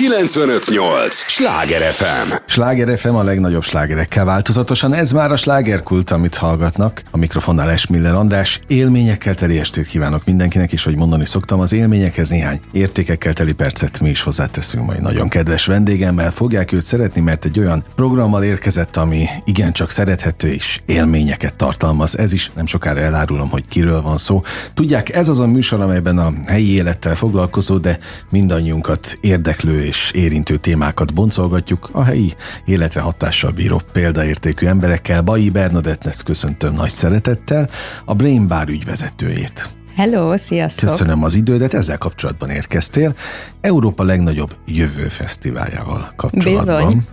958! Sláger FM! Sláger FM a legnagyobb slágerekkel változatosan. Ez már a slágerkult, amit hallgatnak. A mikrofonnál Esmiller András. Élményekkel teli estét kívánok mindenkinek, és hogy mondani szoktam, az élményekhez néhány értékekkel teli percet mi is hozzáteszünk majd nagyon kedves vendégemmel. Fogják őt szeretni, mert egy olyan programmal érkezett, ami igencsak szerethető és élményeket tartalmaz. Ez is nem sokára elárulom, hogy kiről van szó. Tudják, ez az a műsor, amelyben a helyi élettel foglalkozó, de mindannyiunkat érdeklő és érintő témákat boncolgatjuk a helyi életre hatással bíró példaértékű emberekkel. Bai Bernadettnek köszöntöm nagy szeretettel, a Brain Bar ügyvezetőjét. Hello, sziasztok! Köszönöm az idődet, ezzel kapcsolatban érkeztél. Európa legnagyobb jövő fesztiváljával kapcsolatban. Bizony.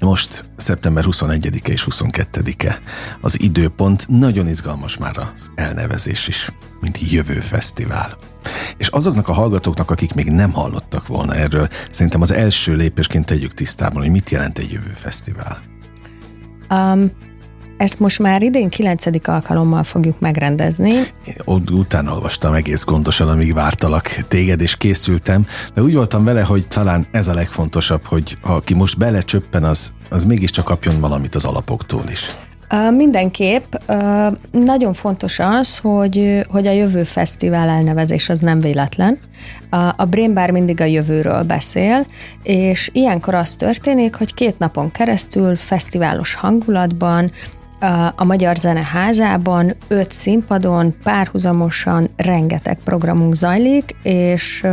Most szeptember 21-e és 22-e az időpont, nagyon izgalmas már az elnevezés is, mint Jövő Fesztivál. És azoknak a hallgatóknak, akik még nem hallottak volna erről, szerintem az első lépésként tegyük tisztában, hogy mit jelent egy Jövő Fesztivál. Um, ezt most már idén 9. alkalommal fogjuk megrendezni. Ott utána olvastam egész gondosan, amíg vártalak téged, és készültem, de úgy voltam vele, hogy talán ez a legfontosabb, hogy ha aki most belecsöppen, az, az mégiscsak kapjon valamit az alapoktól is. Mindenképp nagyon fontos az, hogy, hogy a jövő fesztivál elnevezés az nem véletlen. A Brain Bar mindig a jövőről beszél, és ilyenkor az történik, hogy két napon keresztül fesztiválos hangulatban a Magyar Zeneházában, öt színpadon párhuzamosan rengeteg programunk zajlik, és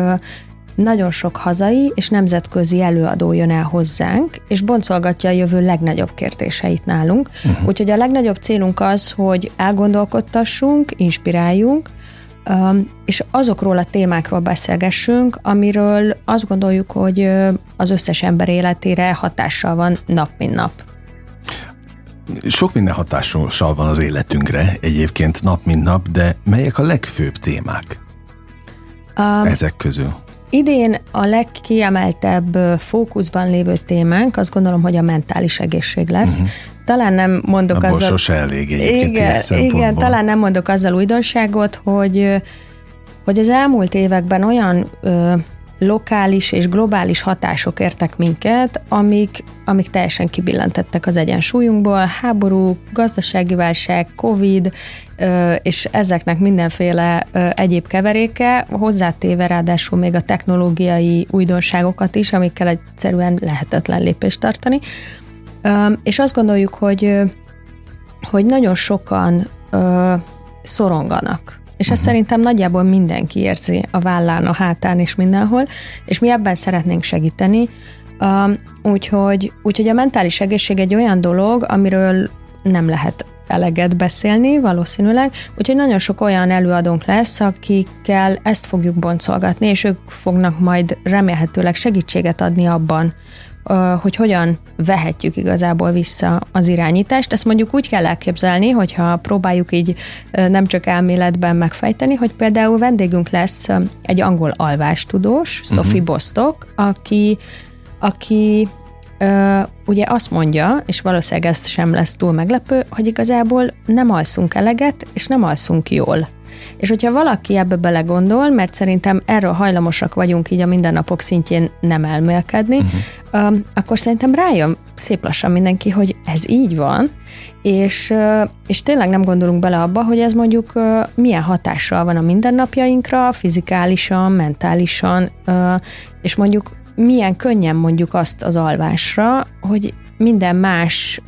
nagyon sok hazai és nemzetközi előadó jön el hozzánk, és boncolgatja a jövő legnagyobb kérdéseit nálunk. Uh-huh. Úgyhogy a legnagyobb célunk az, hogy elgondolkodtassunk, inspiráljunk, és azokról a témákról beszélgessünk, amiről azt gondoljuk, hogy az összes ember életére hatással van nap mint nap. Sok minden hatással van az életünkre, egyébként nap mint nap, de melyek a legfőbb témák um, ezek közül? Idén a legkiemeltebb fókuszban lévő témánk, azt gondolom, hogy a mentális egészség lesz. Uh-huh. Talán nem mondok Abból azzal... sose elég igen, igen, talán nem mondok azzal újdonságot, hogy hogy az elmúlt években olyan ö, lokális és globális hatások értek minket, amik, amik teljesen kibillentettek az egyensúlyunkból, háború, gazdasági válság, Covid, és ezeknek mindenféle egyéb keveréke, hozzátéve ráadásul még a technológiai újdonságokat is, amikkel egyszerűen lehetetlen lépést tartani. És azt gondoljuk, hogy, hogy nagyon sokan szoronganak és ezt uh-huh. szerintem nagyjából mindenki érzi a vállán, a hátán és mindenhol, és mi ebben szeretnénk segíteni. Uh, úgyhogy, úgyhogy a mentális egészség egy olyan dolog, amiről nem lehet eleget beszélni valószínűleg, úgyhogy nagyon sok olyan előadónk lesz, akikkel ezt fogjuk boncolgatni, és ők fognak majd remélhetőleg segítséget adni abban, hogy hogyan vehetjük igazából vissza az irányítást. Ezt mondjuk úgy kell elképzelni, hogyha próbáljuk így nem csak elméletben megfejteni, hogy például vendégünk lesz egy angol alvástudós, uh-huh. Sophie Bostock, aki, aki ugye azt mondja, és valószínűleg ez sem lesz túl meglepő, hogy igazából nem alszunk eleget, és nem alszunk jól. És hogyha valaki ebbe belegondol, mert szerintem erről hajlamosak vagyunk így a mindennapok szintjén nem elmélkedni, uh-huh. akkor szerintem rájön szép lassan mindenki, hogy ez így van, és, és tényleg nem gondolunk bele abba, hogy ez mondjuk milyen hatással van a mindennapjainkra, fizikálisan, mentálisan, és mondjuk milyen könnyen mondjuk azt az alvásra, hogy minden más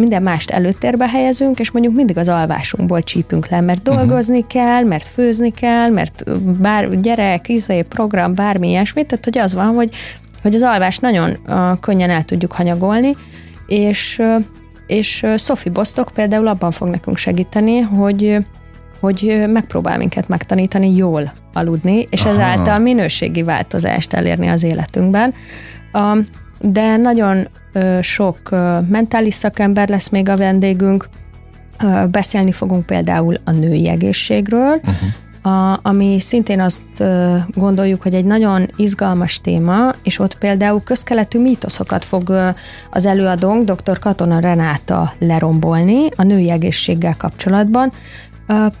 minden mást előtérbe helyezünk, és mondjuk mindig az alvásunkból csípünk le, mert mhm. dolgozni uh-huh. kell, mert főzni kell, mert bár gyerek, izé, program, bármi ilyesmit, tehát hogy az van, hogy, hogy az alvást nagyon uh, könnyen el tudjuk hanyagolni, és, uh, és Sophie Bostock például abban fog nekünk segíteni, hogy hogy megpróbál minket megtanítani jól aludni, és Aha. ezáltal minőségi változást elérni az életünkben. De nagyon sok mentális szakember lesz még a vendégünk, beszélni fogunk például a női egészségről, uh-huh. A, ami szintén azt gondoljuk, hogy egy nagyon izgalmas téma, és ott például közkeletű mítoszokat fog az előadónk, dr. Katona Renáta lerombolni a női egészséggel kapcsolatban.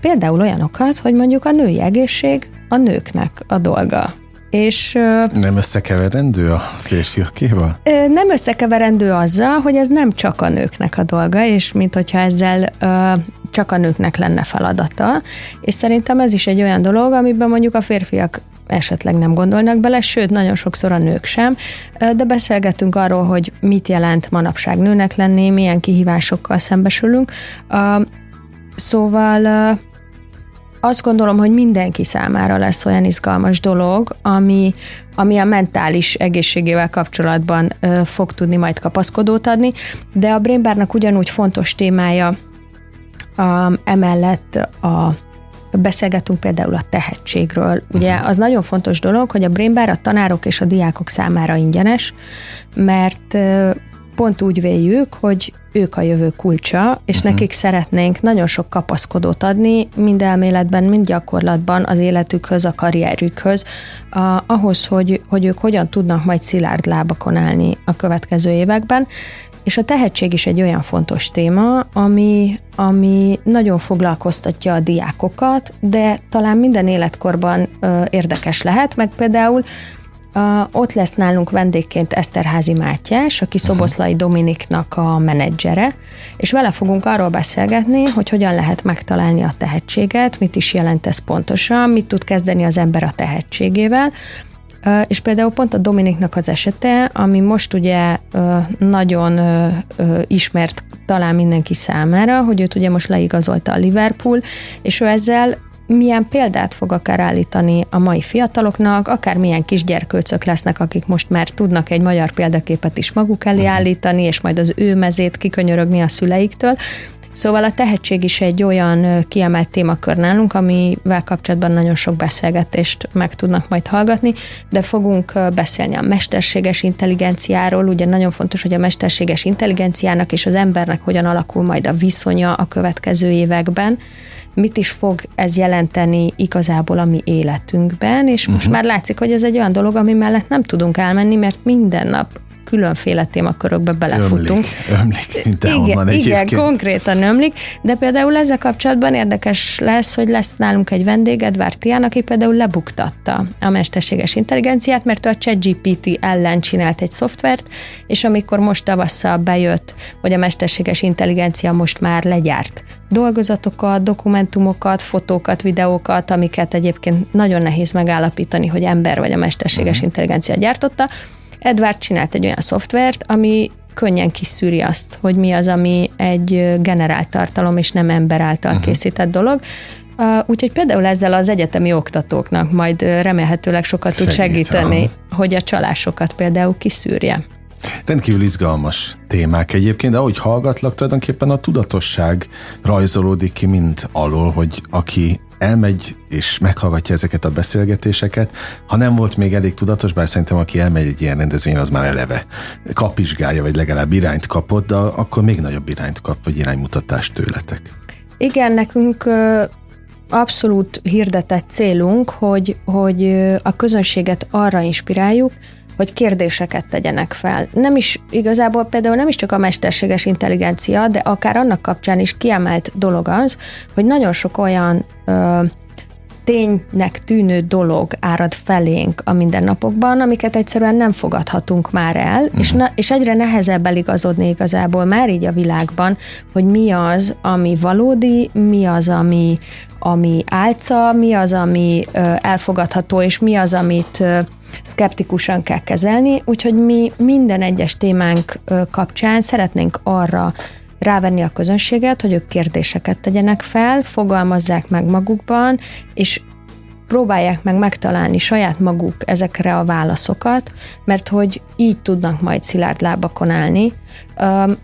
Például olyanokat, hogy mondjuk a női egészség a nőknek a dolga. És, nem összekeverendő a férfiakéval? Nem összekeverendő azzal, hogy ez nem csak a nőknek a dolga, és mint hogyha ezzel csak a nőknek lenne feladata, és szerintem ez is egy olyan dolog, amiben mondjuk a férfiak esetleg nem gondolnak bele, sőt, nagyon sokszor a nők sem, de beszélgetünk arról, hogy mit jelent manapság nőnek lenni, milyen kihívásokkal szembesülünk. Szóval azt gondolom, hogy mindenki számára lesz olyan izgalmas dolog, ami, ami a mentális egészségével kapcsolatban ö, fog tudni majd kapaszkodót adni, de a Brainbarnak ugyanúgy fontos témája a, emellett a Beszélgetünk például a tehetségről. Ugye uh-huh. az nagyon fontos dolog, hogy a Brainbar a tanárok és a diákok számára ingyenes, mert pont úgy véljük, hogy ők a jövő kulcsa, és uh-huh. nekik szeretnénk nagyon sok kapaszkodót adni, mind elméletben, mind gyakorlatban az életükhöz, a karrierükhöz, a, ahhoz, hogy, hogy ők hogyan tudnak majd szilárd lábakon állni a következő években. És a tehetség is egy olyan fontos téma, ami, ami nagyon foglalkoztatja a diákokat, de talán minden életkorban ö, érdekes lehet, meg például ott lesz nálunk vendégként Eszterházi Mátyás, aki Szoboszlai Dominiknak a menedzsere, és vele fogunk arról beszélgetni, hogy hogyan lehet megtalálni a tehetséget, mit is jelent ez pontosan, mit tud kezdeni az ember a tehetségével, és például pont a Dominiknak az esete, ami most ugye nagyon ismert talán mindenki számára, hogy őt ugye most leigazolta a Liverpool, és ő ezzel milyen példát fog akár állítani a mai fiataloknak, akár milyen kisgyerkőcök lesznek, akik most már tudnak egy magyar példaképet is maguk elé mhm. állítani, és majd az ő mezét kikönyörögni a szüleiktől. Szóval a tehetség is egy olyan kiemelt témakör nálunk, amivel kapcsolatban nagyon sok beszélgetést meg tudnak majd hallgatni, de fogunk beszélni a mesterséges intelligenciáról. Ugye nagyon fontos, hogy a mesterséges intelligenciának és az embernek hogyan alakul majd a viszonya a következő években mit is fog ez jelenteni igazából a mi életünkben, és most uh-huh. már látszik, hogy ez egy olyan dolog, ami mellett nem tudunk elmenni, mert minden nap különféle témakörökbe belefutunk. Ömlik, ömlik igen, igen, konkrétan ömlik, de például ezzel kapcsolatban érdekes lesz, hogy lesz nálunk egy vendég, Edvard Tián, aki például lebuktatta a mesterséges intelligenciát, mert ő a ChatGPT ellen csinált egy szoftvert, és amikor most tavasszal bejött, hogy a mesterséges intelligencia most már legyárt dolgozatokat, dokumentumokat, fotókat, videókat, amiket egyébként nagyon nehéz megállapítani, hogy ember vagy a mesterséges uh-huh. intelligencia gyártotta, Edward csinált egy olyan szoftvert, ami könnyen kiszűri azt, hogy mi az, ami egy generált tartalom, és nem ember által uh-huh. készített dolog. Uh, úgyhogy például ezzel az egyetemi oktatóknak majd remélhetőleg sokat tud segíteni, hogy a csalásokat például kiszűrje. Rendkívül izgalmas témák egyébként, de ahogy hallgatlak, tulajdonképpen a tudatosság rajzolódik ki mind alól, hogy aki elmegy és meghallgatja ezeket a beszélgetéseket, ha nem volt még elég tudatos, bár szerintem aki elmegy egy ilyen rendezvényre, az már eleve kapizsgálja, vagy legalább irányt kapott, de akkor még nagyobb irányt kap, vagy iránymutatást tőletek. Igen, nekünk abszolút hirdetett célunk, hogy, hogy a közönséget arra inspiráljuk, hogy kérdéseket tegyenek fel. Nem is igazából például nem is csak a mesterséges intelligencia, de akár annak kapcsán is kiemelt dolog az, hogy nagyon sok olyan ö, ténynek tűnő dolog árad felénk a mindennapokban, amiket egyszerűen nem fogadhatunk már el, uh-huh. és, na, és egyre nehezebb eligazodni igazából már így a világban, hogy mi az, ami valódi, mi az, ami, ami álca, mi az, ami ö, elfogadható, és mi az, amit ö, szkeptikusan kell kezelni, úgyhogy mi minden egyes témánk kapcsán szeretnénk arra rávenni a közönséget, hogy ők kérdéseket tegyenek fel, fogalmazzák meg magukban, és próbálják meg megtalálni saját maguk ezekre a válaszokat, mert hogy így tudnak majd szilárd lábakon állni,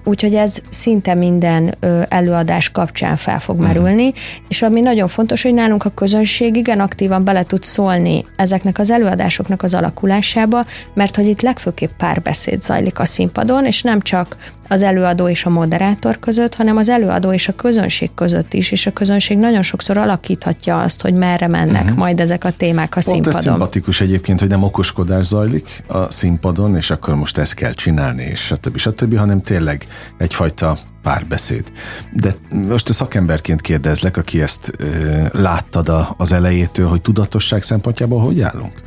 úgyhogy ez szinte minden előadás kapcsán fel fog mhm. merülni, és ami nagyon fontos, hogy nálunk a közönség igen aktívan bele tud szólni ezeknek az előadásoknak az alakulásába, mert hogy itt legfőképp párbeszéd zajlik a színpadon, és nem csak az előadó és a moderátor között, hanem az előadó és a közönség között is, és a közönség nagyon sokszor alakíthatja azt, hogy merre mennek uh-huh. majd ezek a témák a Pont színpadon. Ez szimpatikus egyébként, hogy nem okoskodás zajlik a színpadon, és akkor most ezt kell csinálni, és stb. stb., hanem tényleg egyfajta párbeszéd. De most a szakemberként kérdezlek, aki ezt ö, láttad a, az elejétől, hogy tudatosság szempontjából hogy állunk?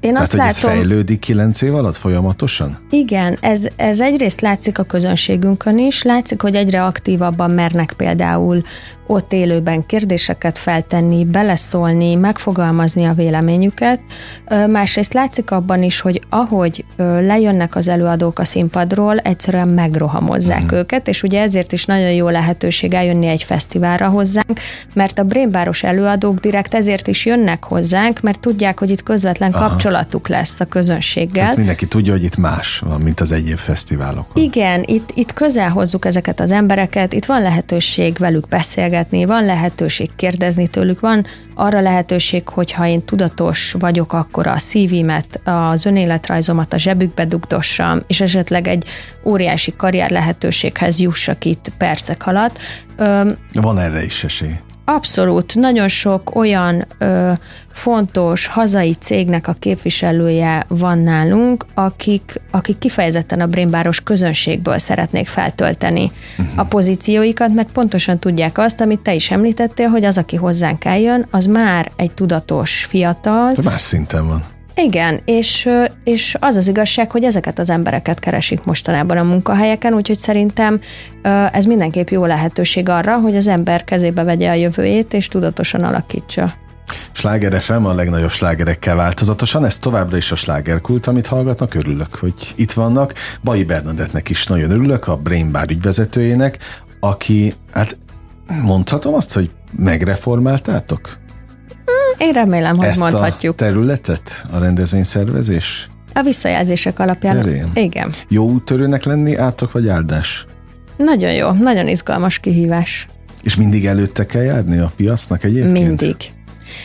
Én Tehát, azt hogy ez látom, fejlődik kilenc év alatt folyamatosan? Igen, ez, ez egyrészt látszik a közönségünkön is, látszik, hogy egyre aktívabban mernek például ott élőben kérdéseket feltenni, beleszólni, megfogalmazni a véleményüket. Másrészt látszik abban is, hogy ahogy lejönnek az előadók a színpadról, egyszerűen megrohamozzák uh-huh. őket, és ugye ezért is nagyon jó lehetőség eljönni egy fesztiválra hozzánk, mert a Brémbáros előadók direkt ezért is jönnek hozzánk, mert tudják, hogy itt közvetlen Aha. kapcsolatuk lesz a közönséggel. Tehát mindenki tudja, hogy itt más van, mint az egyéb fesztiválokon. Igen, itt, itt közel hozzuk ezeket az embereket, itt van lehetőség velük beszélgetni, van lehetőség kérdezni tőlük, van arra lehetőség, hogyha én tudatos vagyok, akkor a szívimet, az önéletrajzomat a zsebükbe dugdossam, és esetleg egy óriási karrier lehetőséghez jussak itt percek alatt. Van erre is esély. Abszolút. Nagyon sok olyan ö, fontos hazai cégnek a képviselője van nálunk, akik, akik kifejezetten a Brémbáros közönségből szeretnék feltölteni uh-huh. a pozícióikat, mert pontosan tudják azt, amit te is említettél, hogy az, aki hozzánk eljön, az már egy tudatos fiatal. De más szinten van. Igen, és, és az az igazság, hogy ezeket az embereket keresik mostanában a munkahelyeken, úgyhogy szerintem ez mindenképp jó lehetőség arra, hogy az ember kezébe vegye a jövőjét, és tudatosan alakítsa. Sláger FM a legnagyobb slágerekkel változatosan, ez továbbra is a slágerkult, amit hallgatnak, örülök, hogy itt vannak. Bai Bernadettnek is nagyon örülök, a Brain Bar ügyvezetőjének, aki, hát mondhatom azt, hogy megreformáltátok? Én remélem, hogy Ezt mondhatjuk. a területet, a rendezvényszervezés? A visszajelzések alapján. Terén? Igen. Jó úttörőnek lenni átok vagy áldás? Nagyon jó, nagyon izgalmas kihívás. És mindig előtte kell járni a piacnak egyébként? Mindig.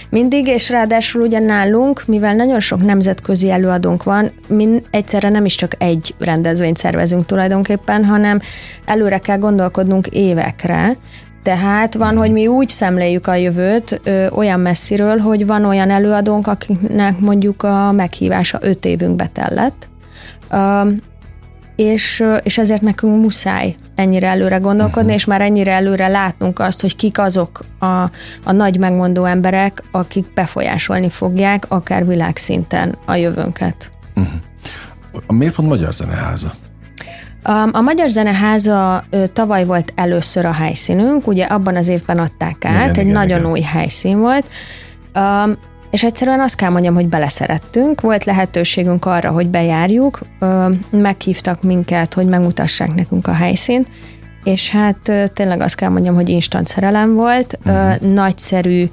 Mindig, és ráadásul ugye nálunk, mivel nagyon sok nemzetközi előadónk van, mi egyszerre nem is csak egy rendezvényt szervezünk tulajdonképpen, hanem előre kell gondolkodnunk évekre, tehát van, hogy mi úgy szemléljük a jövőt ö, olyan messziről, hogy van olyan előadónk, akiknek mondjuk a meghívása öt évünkbe tellett, ö, és, és ezért nekünk muszáj ennyire előre gondolkodni, uh-huh. és már ennyire előre látnunk azt, hogy kik azok a, a nagy megmondó emberek, akik befolyásolni fogják akár világszinten a jövőnket. A miért pont Magyar Zeneháza? A Magyar Zeneháza tavaly volt először a helyszínünk, ugye abban az évben adták át, Igen, egy igen, nagyon igen. új helyszín volt, és egyszerűen azt kell mondjam, hogy beleszerettünk, volt lehetőségünk arra, hogy bejárjuk, meghívtak minket, hogy megmutassák nekünk a helyszínt, és hát tényleg azt kell mondjam, hogy instant szerelem volt, uh-huh. nagyszerű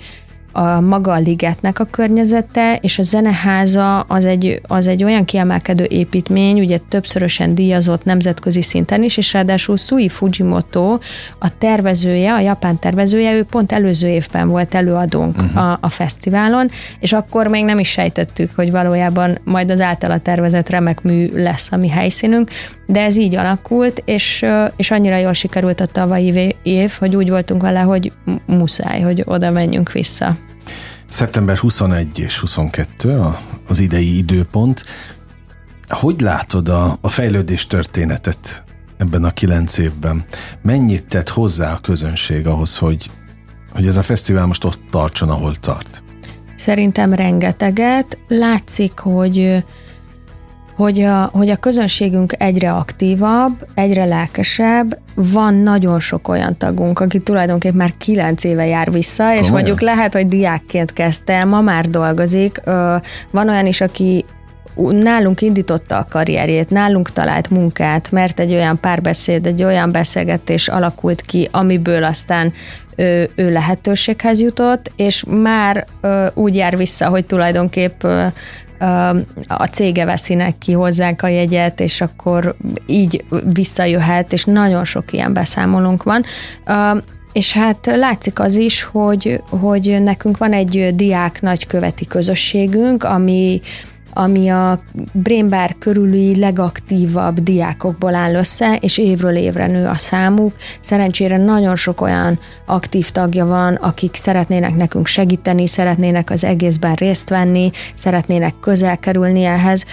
a maga a ligetnek a környezete, és a zeneháza az egy, az egy olyan kiemelkedő építmény, ugye többszörösen díjazott nemzetközi szinten is, és ráadásul Sui Fujimoto, a tervezője, a japán tervezője, ő pont előző évben volt előadónk uh-huh. a, a fesztiválon, és akkor még nem is sejtettük, hogy valójában majd az általa tervezett remek mű lesz a mi helyszínünk, de ez így alakult, és, és annyira jól sikerült a tavalyi év, hogy úgy voltunk vele, hogy muszáj, hogy oda menjünk vissza. Szeptember 21 és 22 a, az idei időpont. Hogy látod a, a fejlődés történetet ebben a kilenc évben? Mennyit tett hozzá a közönség ahhoz, hogy, hogy ez a fesztivál most ott tartson, ahol tart? Szerintem rengeteget. Látszik, hogy hogy a, hogy a közönségünk egyre aktívabb, egyre lelkesebb, van nagyon sok olyan tagunk, aki tulajdonképpen már kilenc éve jár vissza, Komolyan? és mondjuk lehet, hogy diákként kezdte, ma már dolgozik. Van olyan is, aki nálunk indította a karrierjét, nálunk talált munkát, mert egy olyan párbeszéd, egy olyan beszélgetés alakult ki, amiből aztán ő, ő lehetőséghez jutott, és már ö, úgy jár vissza, hogy tulajdonképp ö, a cége veszinek ki hozzánk a jegyet, és akkor így visszajöhet, és nagyon sok ilyen beszámolónk van. És hát látszik az is, hogy, hogy nekünk van egy diák nagyköveti közösségünk, ami ami a Brainbar körüli legaktívabb diákokból áll össze, és évről évre nő a számuk. Szerencsére nagyon sok olyan aktív tagja van, akik szeretnének nekünk segíteni, szeretnének az egészben részt venni, szeretnének közel kerülni ehhez.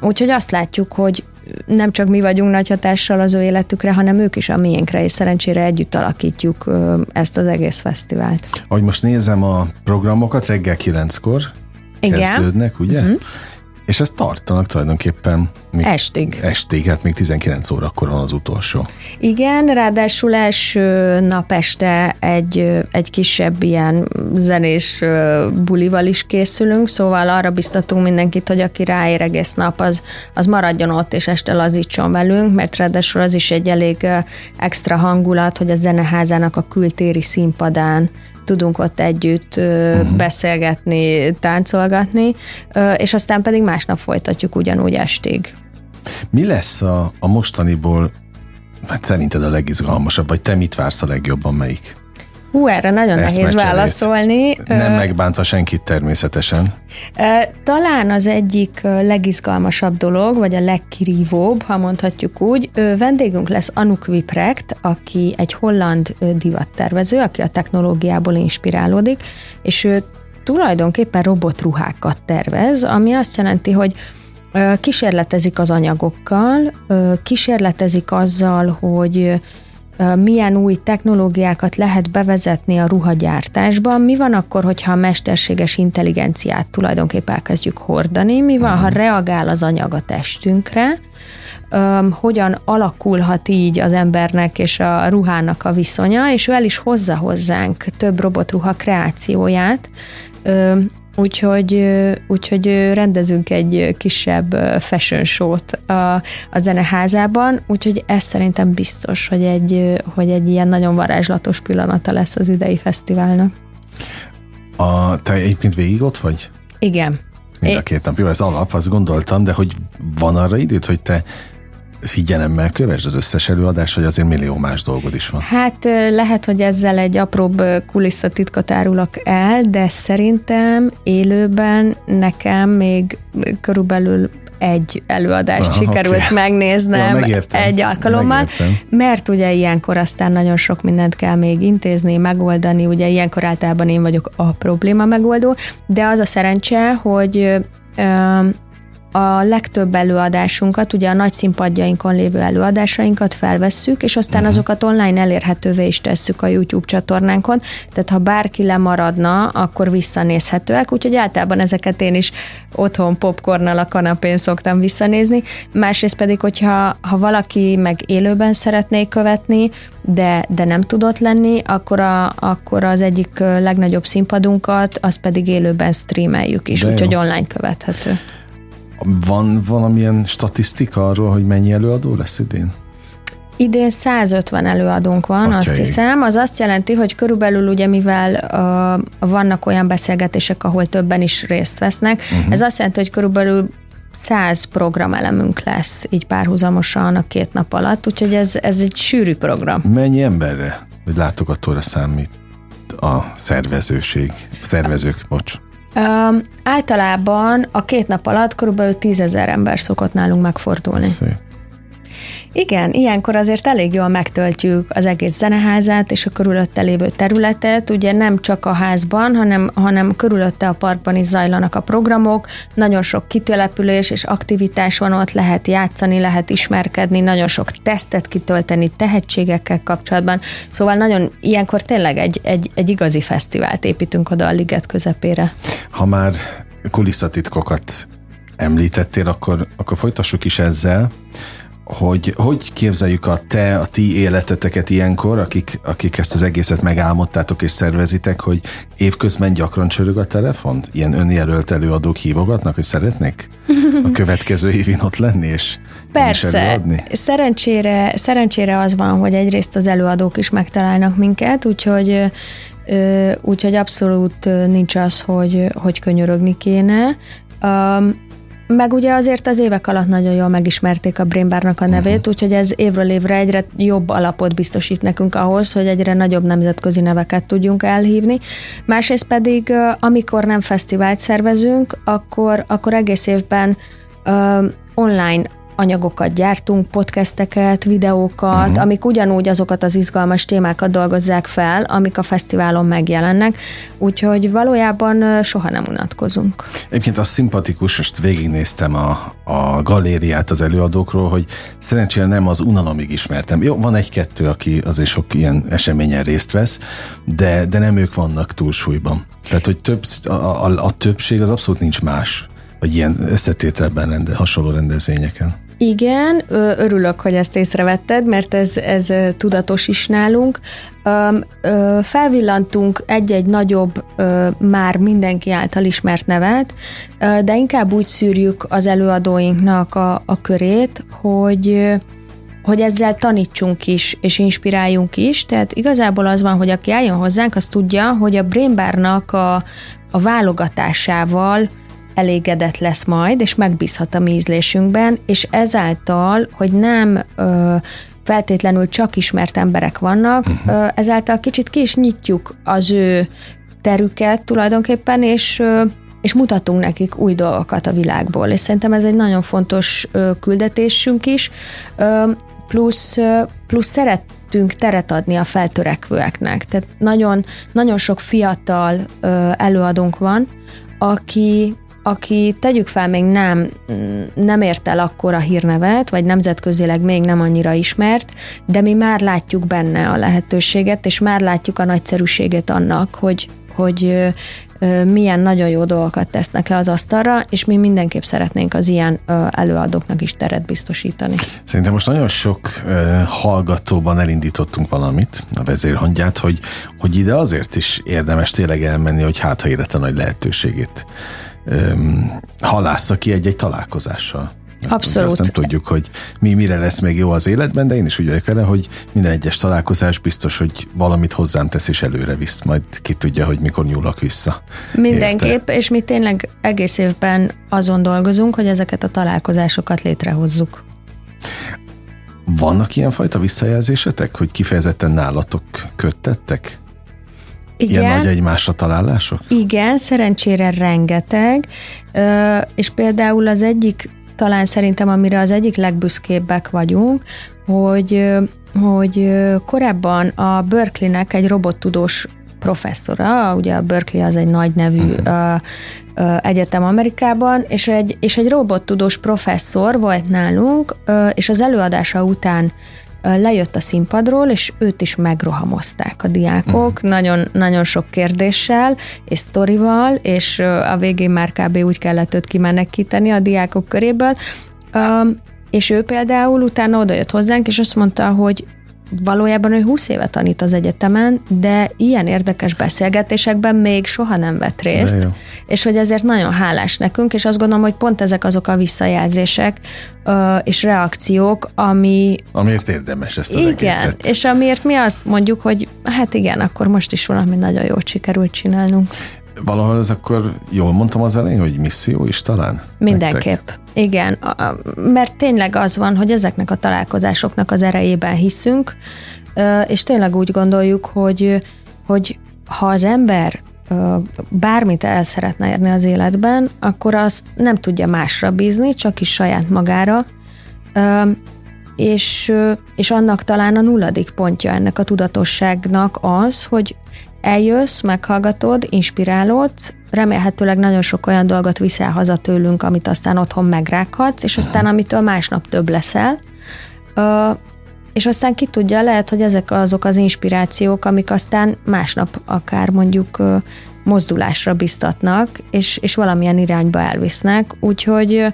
Úgyhogy azt látjuk, hogy nem csak mi vagyunk nagy hatással az ő életükre, hanem ők is a miénkre, és szerencsére együtt alakítjuk ezt az egész fesztivált. Ahogy most nézem a programokat, reggel kilenckor Igen. kezdődnek, ugye? Uh-huh. És ezt tartanak tulajdonképpen még estig. Estig, hát még 19 órakor van az utolsó. Igen, ráadásul első nap este egy, egy kisebb ilyen zenés bulival is készülünk, szóval arra biztatunk mindenkit, hogy aki ráér egész nap, az, az maradjon ott, és este lazítson velünk, mert ráadásul az is egy elég extra hangulat, hogy a zeneházának a kültéri színpadán tudunk ott együtt uh-huh. beszélgetni, táncolgatni, és aztán pedig másnap folytatjuk ugyanúgy estig. Mi lesz a, a mostaniból, hát szerinted a legizgalmasabb, vagy te mit vársz a legjobban, melyik? Hú, erre nagyon Ezt nehéz válaszolni. Nem megbántva senkit természetesen. Talán az egyik legizgalmasabb dolog, vagy a legkirívóbb, ha mondhatjuk úgy, vendégünk lesz Anuk Viprekt, aki egy holland divattervező, aki a technológiából inspirálódik, és ő tulajdonképpen robotruhákat tervez, ami azt jelenti, hogy kísérletezik az anyagokkal, kísérletezik azzal, hogy milyen új technológiákat lehet bevezetni a ruhagyártásban, mi van akkor, hogyha a mesterséges intelligenciát tulajdonképpen elkezdjük hordani, mi van, ha mhm. reagál az anyag a testünkre, hogyan alakulhat így az embernek és a ruhának a viszonya, és ő el is hozza hozzánk több robotruha kreációját, Úgyhogy, úgyhogy rendezünk egy kisebb fashion show-t a, a zeneházában, úgyhogy ez szerintem biztos, hogy egy, hogy egy ilyen nagyon varázslatos pillanata lesz az idei fesztiválnak. A, te egyébként végig ott vagy? Igen. Mind a két nap. Jó, ez alap, azt gondoltam, de hogy van arra időt, hogy te figyelemmel kövesd az összes előadást, vagy azért millió más dolgod is van? Hát lehet, hogy ezzel egy apróbb kulisszatitkot árulok el, de szerintem élőben nekem még körülbelül egy előadást Aha, sikerült okay. megnéznem ja, egy alkalommal, megértem. mert ugye ilyenkor aztán nagyon sok mindent kell még intézni, megoldani, ugye ilyenkor általában én vagyok a probléma megoldó, de az a szerencse, hogy a legtöbb előadásunkat, ugye a nagy színpadjainkon lévő előadásainkat felvesszük, és aztán uh-huh. azokat online elérhetővé is tesszük a YouTube csatornánkon, tehát ha bárki lemaradna, akkor visszanézhetőek, úgyhogy általában ezeket én is otthon popcornnal a kanapén szoktam visszanézni, másrészt pedig, hogyha ha valaki meg élőben szeretné követni, de, de nem tudott lenni, akkor, a, akkor az egyik legnagyobb színpadunkat, az pedig élőben streameljük is, úgyhogy online követhető. Van valamilyen statisztika arról, hogy mennyi előadó lesz idén? Idén 150 előadónk van, Atyaik. azt hiszem. Az azt jelenti, hogy körülbelül ugye mivel uh, vannak olyan beszélgetések, ahol többen is részt vesznek, uh-huh. ez azt jelenti, hogy körülbelül 100 programelemünk lesz így párhuzamosan a két nap alatt, úgyhogy ez, ez egy sűrű program. Mennyi emberre, vagy látogatóra számít a szervezőség, szervezők, bocs? Um, általában a két nap alatt körülbelül tízezer ember szokott nálunk megfordulni. Szép. Igen, ilyenkor azért elég jól megtöltjük az egész zeneházát és a körülötte lévő területet. Ugye nem csak a házban, hanem, hanem körülötte a parkban is zajlanak a programok, nagyon sok kitelepülés és aktivitás van ott, lehet játszani, lehet ismerkedni, nagyon sok tesztet kitölteni tehetségekkel kapcsolatban. Szóval nagyon ilyenkor tényleg egy, egy, egy igazi fesztivált építünk oda a liget közepére. Ha már kulisszatitkokat említettél, akkor, akkor folytassuk is ezzel hogy hogy képzeljük a te, a ti életeteket ilyenkor, akik, akik ezt az egészet megálmodtátok és szervezitek, hogy évközben gyakran csörög a telefon? Ilyen önjelölt előadók hívogatnak, hogy szeretnék a következő évin ott lenni és Persze. Szerencsére, szerencsére az van, hogy egyrészt az előadók is megtalálnak minket, úgyhogy úgyhogy abszolút nincs az, hogy, hogy könyörögni kéne. Meg ugye azért az évek alatt nagyon jól megismerték a Brainbarnak a nevét, uh-huh. úgyhogy ez évről évre egyre jobb alapot biztosít nekünk ahhoz, hogy egyre nagyobb nemzetközi neveket tudjunk elhívni. Másrészt pedig, amikor nem fesztivált szervezünk, akkor, akkor egész évben uh, online anyagokat gyártunk, podcasteket, videókat, uh-huh. amik ugyanúgy azokat az izgalmas témákat dolgozzák fel, amik a fesztiválon megjelennek, úgyhogy valójában soha nem unatkozunk. Egyébként az szimpatikus, most végignéztem a, a galériát az előadókról, hogy szerencsére nem az unalomig ismertem. Jó, van egy-kettő, aki azért sok ilyen eseményen részt vesz, de, de nem ők vannak túlsúlyban. Tehát, hogy több, a, a, a többség az abszolút nincs más, vagy ilyen összetételben rende, hasonló rendezvényeken. Igen, örülök, hogy ezt észrevetted, mert ez, ez tudatos is nálunk. Felvillantunk egy-egy nagyobb, már mindenki által ismert nevet, de inkább úgy szűrjük az előadóinknak a, a körét, hogy hogy ezzel tanítsunk is, és inspiráljunk is. Tehát igazából az van, hogy aki eljön hozzánk, az tudja, hogy a Brainbarnak a, a válogatásával elégedett lesz majd, és megbízhat a mi ízlésünkben, és ezáltal, hogy nem ö, feltétlenül csak ismert emberek vannak, uh-huh. ö, ezáltal kicsit ki is nyitjuk az ő terüket tulajdonképpen, és ö, és mutatunk nekik új dolgokat a világból, és szerintem ez egy nagyon fontos ö, küldetésünk is, ö, plusz, ö, plusz szerettünk teret adni a feltörekvőeknek, tehát nagyon, nagyon sok fiatal ö, előadónk van, aki, aki tegyük fel még nem, nem ért el akkora hírnevet, vagy nemzetközileg még nem annyira ismert, de mi már látjuk benne a lehetőséget, és már látjuk a nagyszerűséget annak, hogy, hogy milyen nagyon jó dolgokat tesznek le az asztalra, és mi mindenképp szeretnénk az ilyen előadóknak is teret biztosítani. Szerintem most nagyon sok hallgatóban elindítottunk valamit, a vezérhangját, hogy, hogy ide azért is érdemes tényleg elmenni, hogy hát ha a nagy lehetőségét halásza ki egy-egy találkozással. Abszolút. Azt nem tudjuk, hogy mi mire lesz még jó az életben, de én is úgy vagyok vele, hogy minden egyes találkozás biztos, hogy valamit hozzám tesz és előre visz, majd ki tudja, hogy mikor nyúlok vissza. Mindenképp, Érte? és mi tényleg egész évben azon dolgozunk, hogy ezeket a találkozásokat létrehozzuk. Vannak ilyenfajta visszajelzésetek, hogy kifejezetten nálatok köttettek? Igen. Ilyen nagy egymásra találások? Igen, szerencsére rengeteg, és például az egyik, talán szerintem amire az egyik legbüszkébbek vagyunk, hogy, hogy korábban a Berkeley-nek egy robottudós professzora, ugye a Berkeley az egy nagy nevű uh-huh. egyetem Amerikában, és egy, és egy robottudós professzor volt nálunk, és az előadása után lejött a színpadról, és őt is megrohamozták a diákok, uh-huh. nagyon, nagyon sok kérdéssel, és sztorival, és a végén már kb. úgy kellett őt kimenekíteni a diákok köréből, és ő például utána odajött hozzánk, és azt mondta, hogy valójában ő 20 éve tanít az egyetemen, de ilyen érdekes beszélgetésekben még soha nem vett részt, és hogy ezért nagyon hálás nekünk, és azt gondolom, hogy pont ezek azok a visszajelzések ö, és reakciók, ami... Amiért érdemes ezt az Igen, egészet. és amiért mi azt mondjuk, hogy hát igen, akkor most is valami nagyon jól sikerült csinálnunk. Valahol ez akkor jól mondtam az elején, hogy misszió is talán? Mindenképp. Nektek? Igen, mert tényleg az van, hogy ezeknek a találkozásoknak az erejében hiszünk, és tényleg úgy gondoljuk, hogy, hogy ha az ember bármit el szeretne érni az életben, akkor azt nem tudja másra bízni, csak is saját magára, és, és annak talán a nulladik pontja ennek a tudatosságnak az, hogy eljössz, meghallgatod, inspirálódsz, remélhetőleg nagyon sok olyan dolgot viszel haza tőlünk, amit aztán otthon megrághatsz, és aztán amitől másnap több leszel. És aztán ki tudja, lehet, hogy ezek azok az inspirációk, amik aztán másnap akár mondjuk mozdulásra biztatnak, és, és valamilyen irányba elvisznek. Úgyhogy,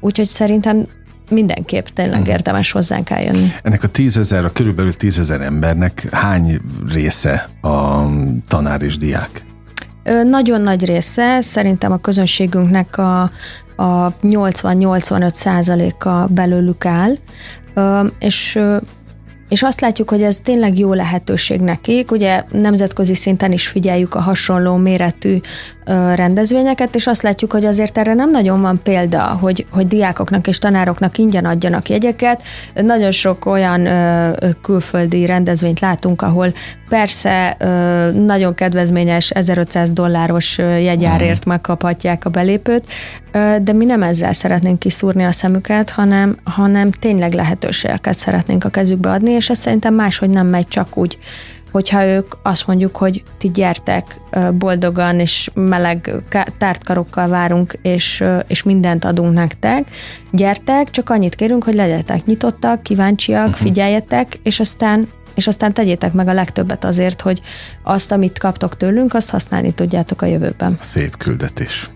úgyhogy szerintem mindenképp tényleg mhm. érdemes hozzánk eljönni. Ennek a tízezer, a körülbelül tízezer embernek hány része a tanár és diák? Nagyon nagy része, szerintem a közönségünknek a, a 80-85 százaléka belőlük áll, és és azt látjuk, hogy ez tényleg jó lehetőség nekik. Ugye nemzetközi szinten is figyeljük a hasonló méretű rendezvényeket, és azt látjuk, hogy azért erre nem nagyon van példa, hogy, hogy diákoknak és tanároknak ingyen adjanak jegyeket. Nagyon sok olyan külföldi rendezvényt látunk, ahol persze nagyon kedvezményes 1500 dolláros jegyárért mhm. megkaphatják a belépőt, de mi nem ezzel szeretnénk kiszúrni a szemüket, hanem, hanem tényleg lehetőségeket szeretnénk a kezükbe adni, és ez szerintem máshogy nem megy csak úgy, hogyha ők azt mondjuk, hogy ti gyertek boldogan és meleg tártkarokkal várunk, és, és mindent adunk nektek, gyertek, csak annyit kérünk, hogy legyetek nyitottak, kíváncsiak, uh-huh. figyeljetek, és aztán és aztán tegyétek meg a legtöbbet azért, hogy azt, amit kaptok tőlünk, azt használni tudjátok a jövőben. Szép küldetés.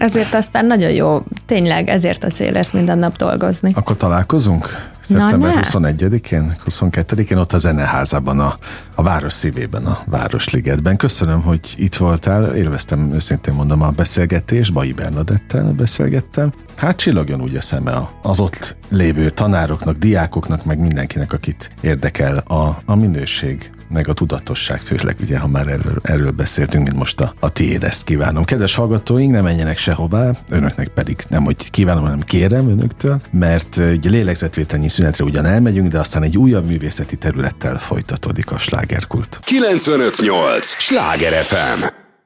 Ezért aztán nagyon jó, tényleg ezért a célért minden nap dolgozni. Akkor találkozunk? Szeptember 21-én, 22-én ott a Zeneházában, a, a város szívében, a Városligetben. Köszönöm, hogy itt voltál, élveztem őszintén mondom a beszélgetést, Bai Bernadettel beszélgettem. Hát csillogjon úgy a szeme az ott lévő tanároknak, diákoknak, meg mindenkinek, akit érdekel a, a minőség, meg a tudatosság, főleg ugye, ha már erről, erről beszéltünk, mint most a, a tiéd, ezt kívánom. Kedves hallgatóink, ne menjenek sehová, önöknek pedig nem, hogy kívánom, hanem kérem önöktől, mert egy lélegzetvételnyi szünetre ugyan elmegyünk, de aztán egy újabb művészeti területtel folytatódik a slágerkult. 958! Sláger FM!